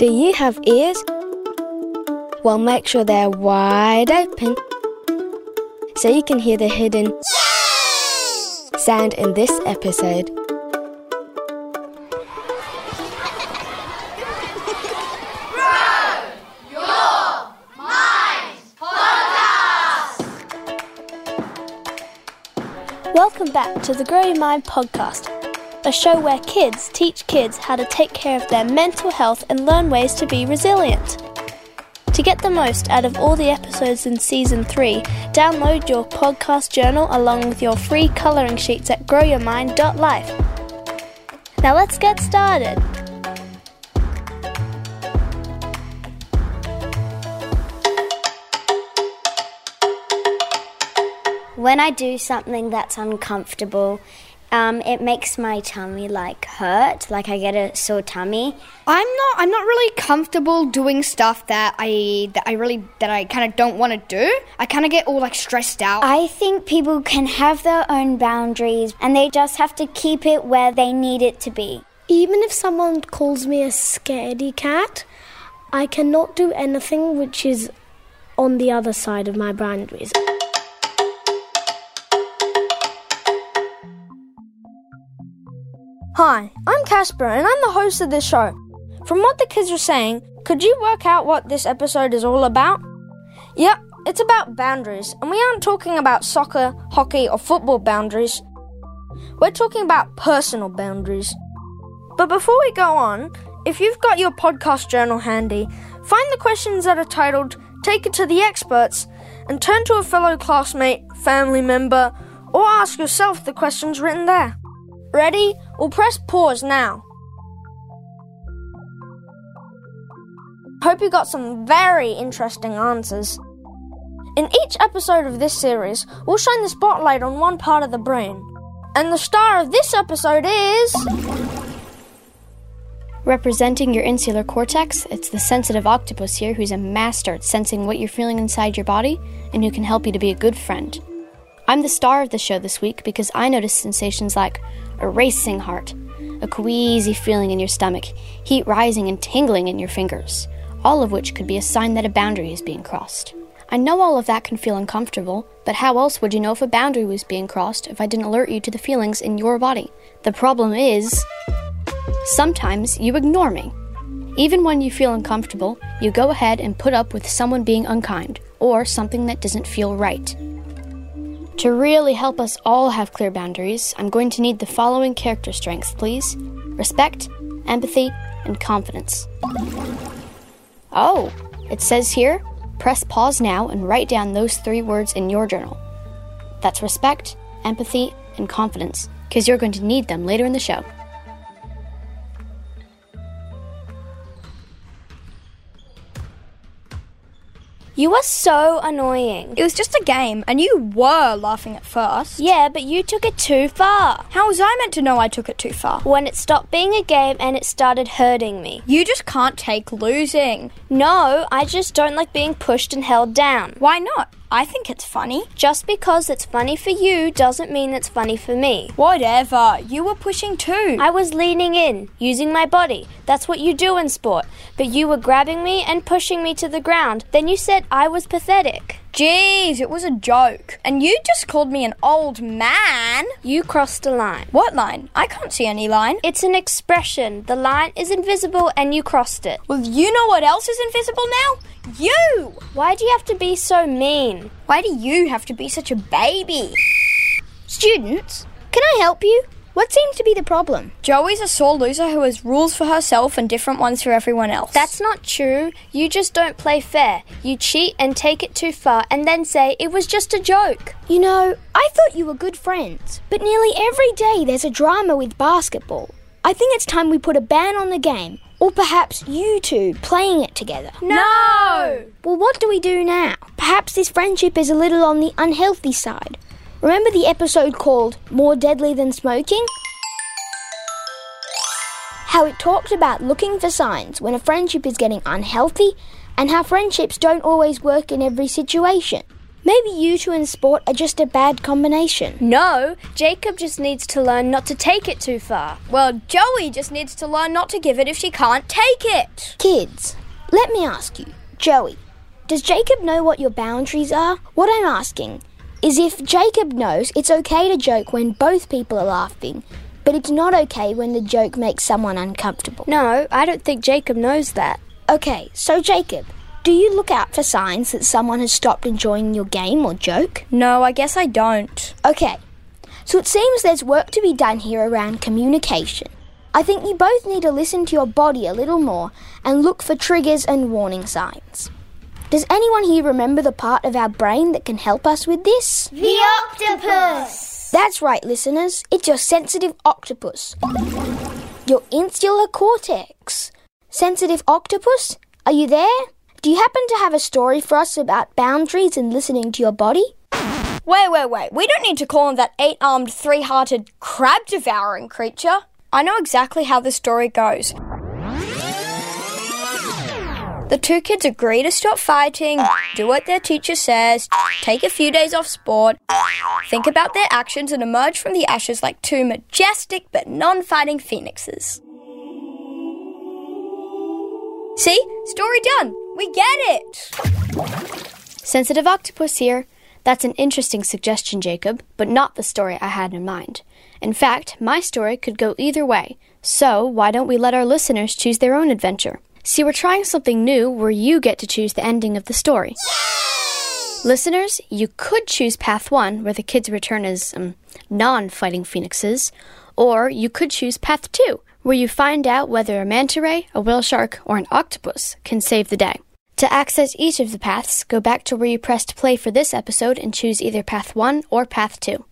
Do you have ears? Well, make sure they're wide open so you can hear the hidden sound in this episode. Welcome back to the Grow Your Mind podcast, a show where kids teach kids how to take care of their mental health and learn ways to be resilient. To get the most out of all the episodes in season 3, download your podcast journal along with your free colouring sheets at growyourmind.life. Now let's get started. When I do something that's uncomfortable, um, it makes my tummy like hurt, like I get a sore tummy. I'm not. I'm not really comfortable doing stuff that I that I really that I kind of don't want to do. I kind of get all like stressed out. I think people can have their own boundaries, and they just have to keep it where they need it to be. Even if someone calls me a scaredy cat, I cannot do anything which is on the other side of my boundaries. Hi, I'm Casper and I'm the host of this show. From what the kids were saying, could you work out what this episode is all about? Yep, it's about boundaries, and we aren't talking about soccer, hockey, or football boundaries. We're talking about personal boundaries. But before we go on, if you've got your podcast journal handy, find the questions that are titled Take It to the Experts and turn to a fellow classmate, family member, or ask yourself the questions written there. Ready? We'll press pause now. Hope you got some very interesting answers. In each episode of this series, we'll shine the spotlight on one part of the brain. And the star of this episode is. Representing your insular cortex, it's the sensitive octopus here who's a master at sensing what you're feeling inside your body and who can help you to be a good friend. I'm the star of the show this week because I noticed sensations like a racing heart, a queasy feeling in your stomach, heat rising and tingling in your fingers, all of which could be a sign that a boundary is being crossed. I know all of that can feel uncomfortable, but how else would you know if a boundary was being crossed if I didn't alert you to the feelings in your body? The problem is, sometimes you ignore me. Even when you feel uncomfortable, you go ahead and put up with someone being unkind or something that doesn't feel right. To really help us all have clear boundaries, I'm going to need the following character strengths, please respect, empathy, and confidence. Oh, it says here press pause now and write down those three words in your journal. That's respect, empathy, and confidence, because you're going to need them later in the show. You are so annoying. It was just a game, and you were laughing at first. Yeah, but you took it too far. How was I meant to know I took it too far? When it stopped being a game and it started hurting me. You just can't take losing. No, I just don't like being pushed and held down. Why not? I think it's funny. Just because it's funny for you doesn't mean it's funny for me. Whatever. You were pushing too. I was leaning in, using my body. That's what you do in sport. But you were grabbing me and pushing me to the ground. Then you said I was pathetic. Jeez, it was a joke. And you just called me an old man. You crossed a line. What line? I can't see any line. It's an expression. The line is invisible and you crossed it. Well, you know what else is invisible now? You! Why do you have to be so mean? Why do you have to be such a baby? Students, can I help you? What seems to be the problem? Joey's a sore loser who has rules for herself and different ones for everyone else. That's not true. You just don't play fair. You cheat and take it too far and then say it was just a joke. You know, I thought you were good friends, but nearly every day there's a drama with basketball. I think it's time we put a ban on the game. Or perhaps you two playing it together. No! Well, what do we do now? Perhaps this friendship is a little on the unhealthy side. Remember the episode called More Deadly Than Smoking? How it talked about looking for signs when a friendship is getting unhealthy and how friendships don't always work in every situation. Maybe you two in sport are just a bad combination. No, Jacob just needs to learn not to take it too far. Well, Joey just needs to learn not to give it if she can't take it. Kids, let me ask you, Joey, does Jacob know what your boundaries are? What I'm asking is if Jacob knows it's okay to joke when both people are laughing, but it's not okay when the joke makes someone uncomfortable. No, I don't think Jacob knows that. Okay, so Jacob, do you look out for signs that someone has stopped enjoying your game or joke? No, I guess I don't. Okay, so it seems there's work to be done here around communication. I think you both need to listen to your body a little more and look for triggers and warning signs. Does anyone here remember the part of our brain that can help us with this? The octopus! That's right, listeners. It's your sensitive octopus. Your insular cortex. Sensitive octopus, are you there? Do you happen to have a story for us about boundaries and listening to your body? Wait, wait, wait. We don't need to call him that eight armed, three hearted, crab devouring creature. I know exactly how the story goes. The two kids agree to stop fighting, do what their teacher says, take a few days off sport, think about their actions, and emerge from the ashes like two majestic but non fighting phoenixes. See? Story done. We get it. Sensitive Octopus here. That's an interesting suggestion, Jacob, but not the story I had in mind. In fact, my story could go either way, so why don't we let our listeners choose their own adventure? See, we're trying something new where you get to choose the ending of the story. Listeners, you could choose Path 1, where the kids return as um, non fighting phoenixes, or you could choose Path 2, where you find out whether a manta ray, a whale shark, or an octopus can save the day. To access each of the paths, go back to where you pressed play for this episode and choose either Path 1 or Path 2.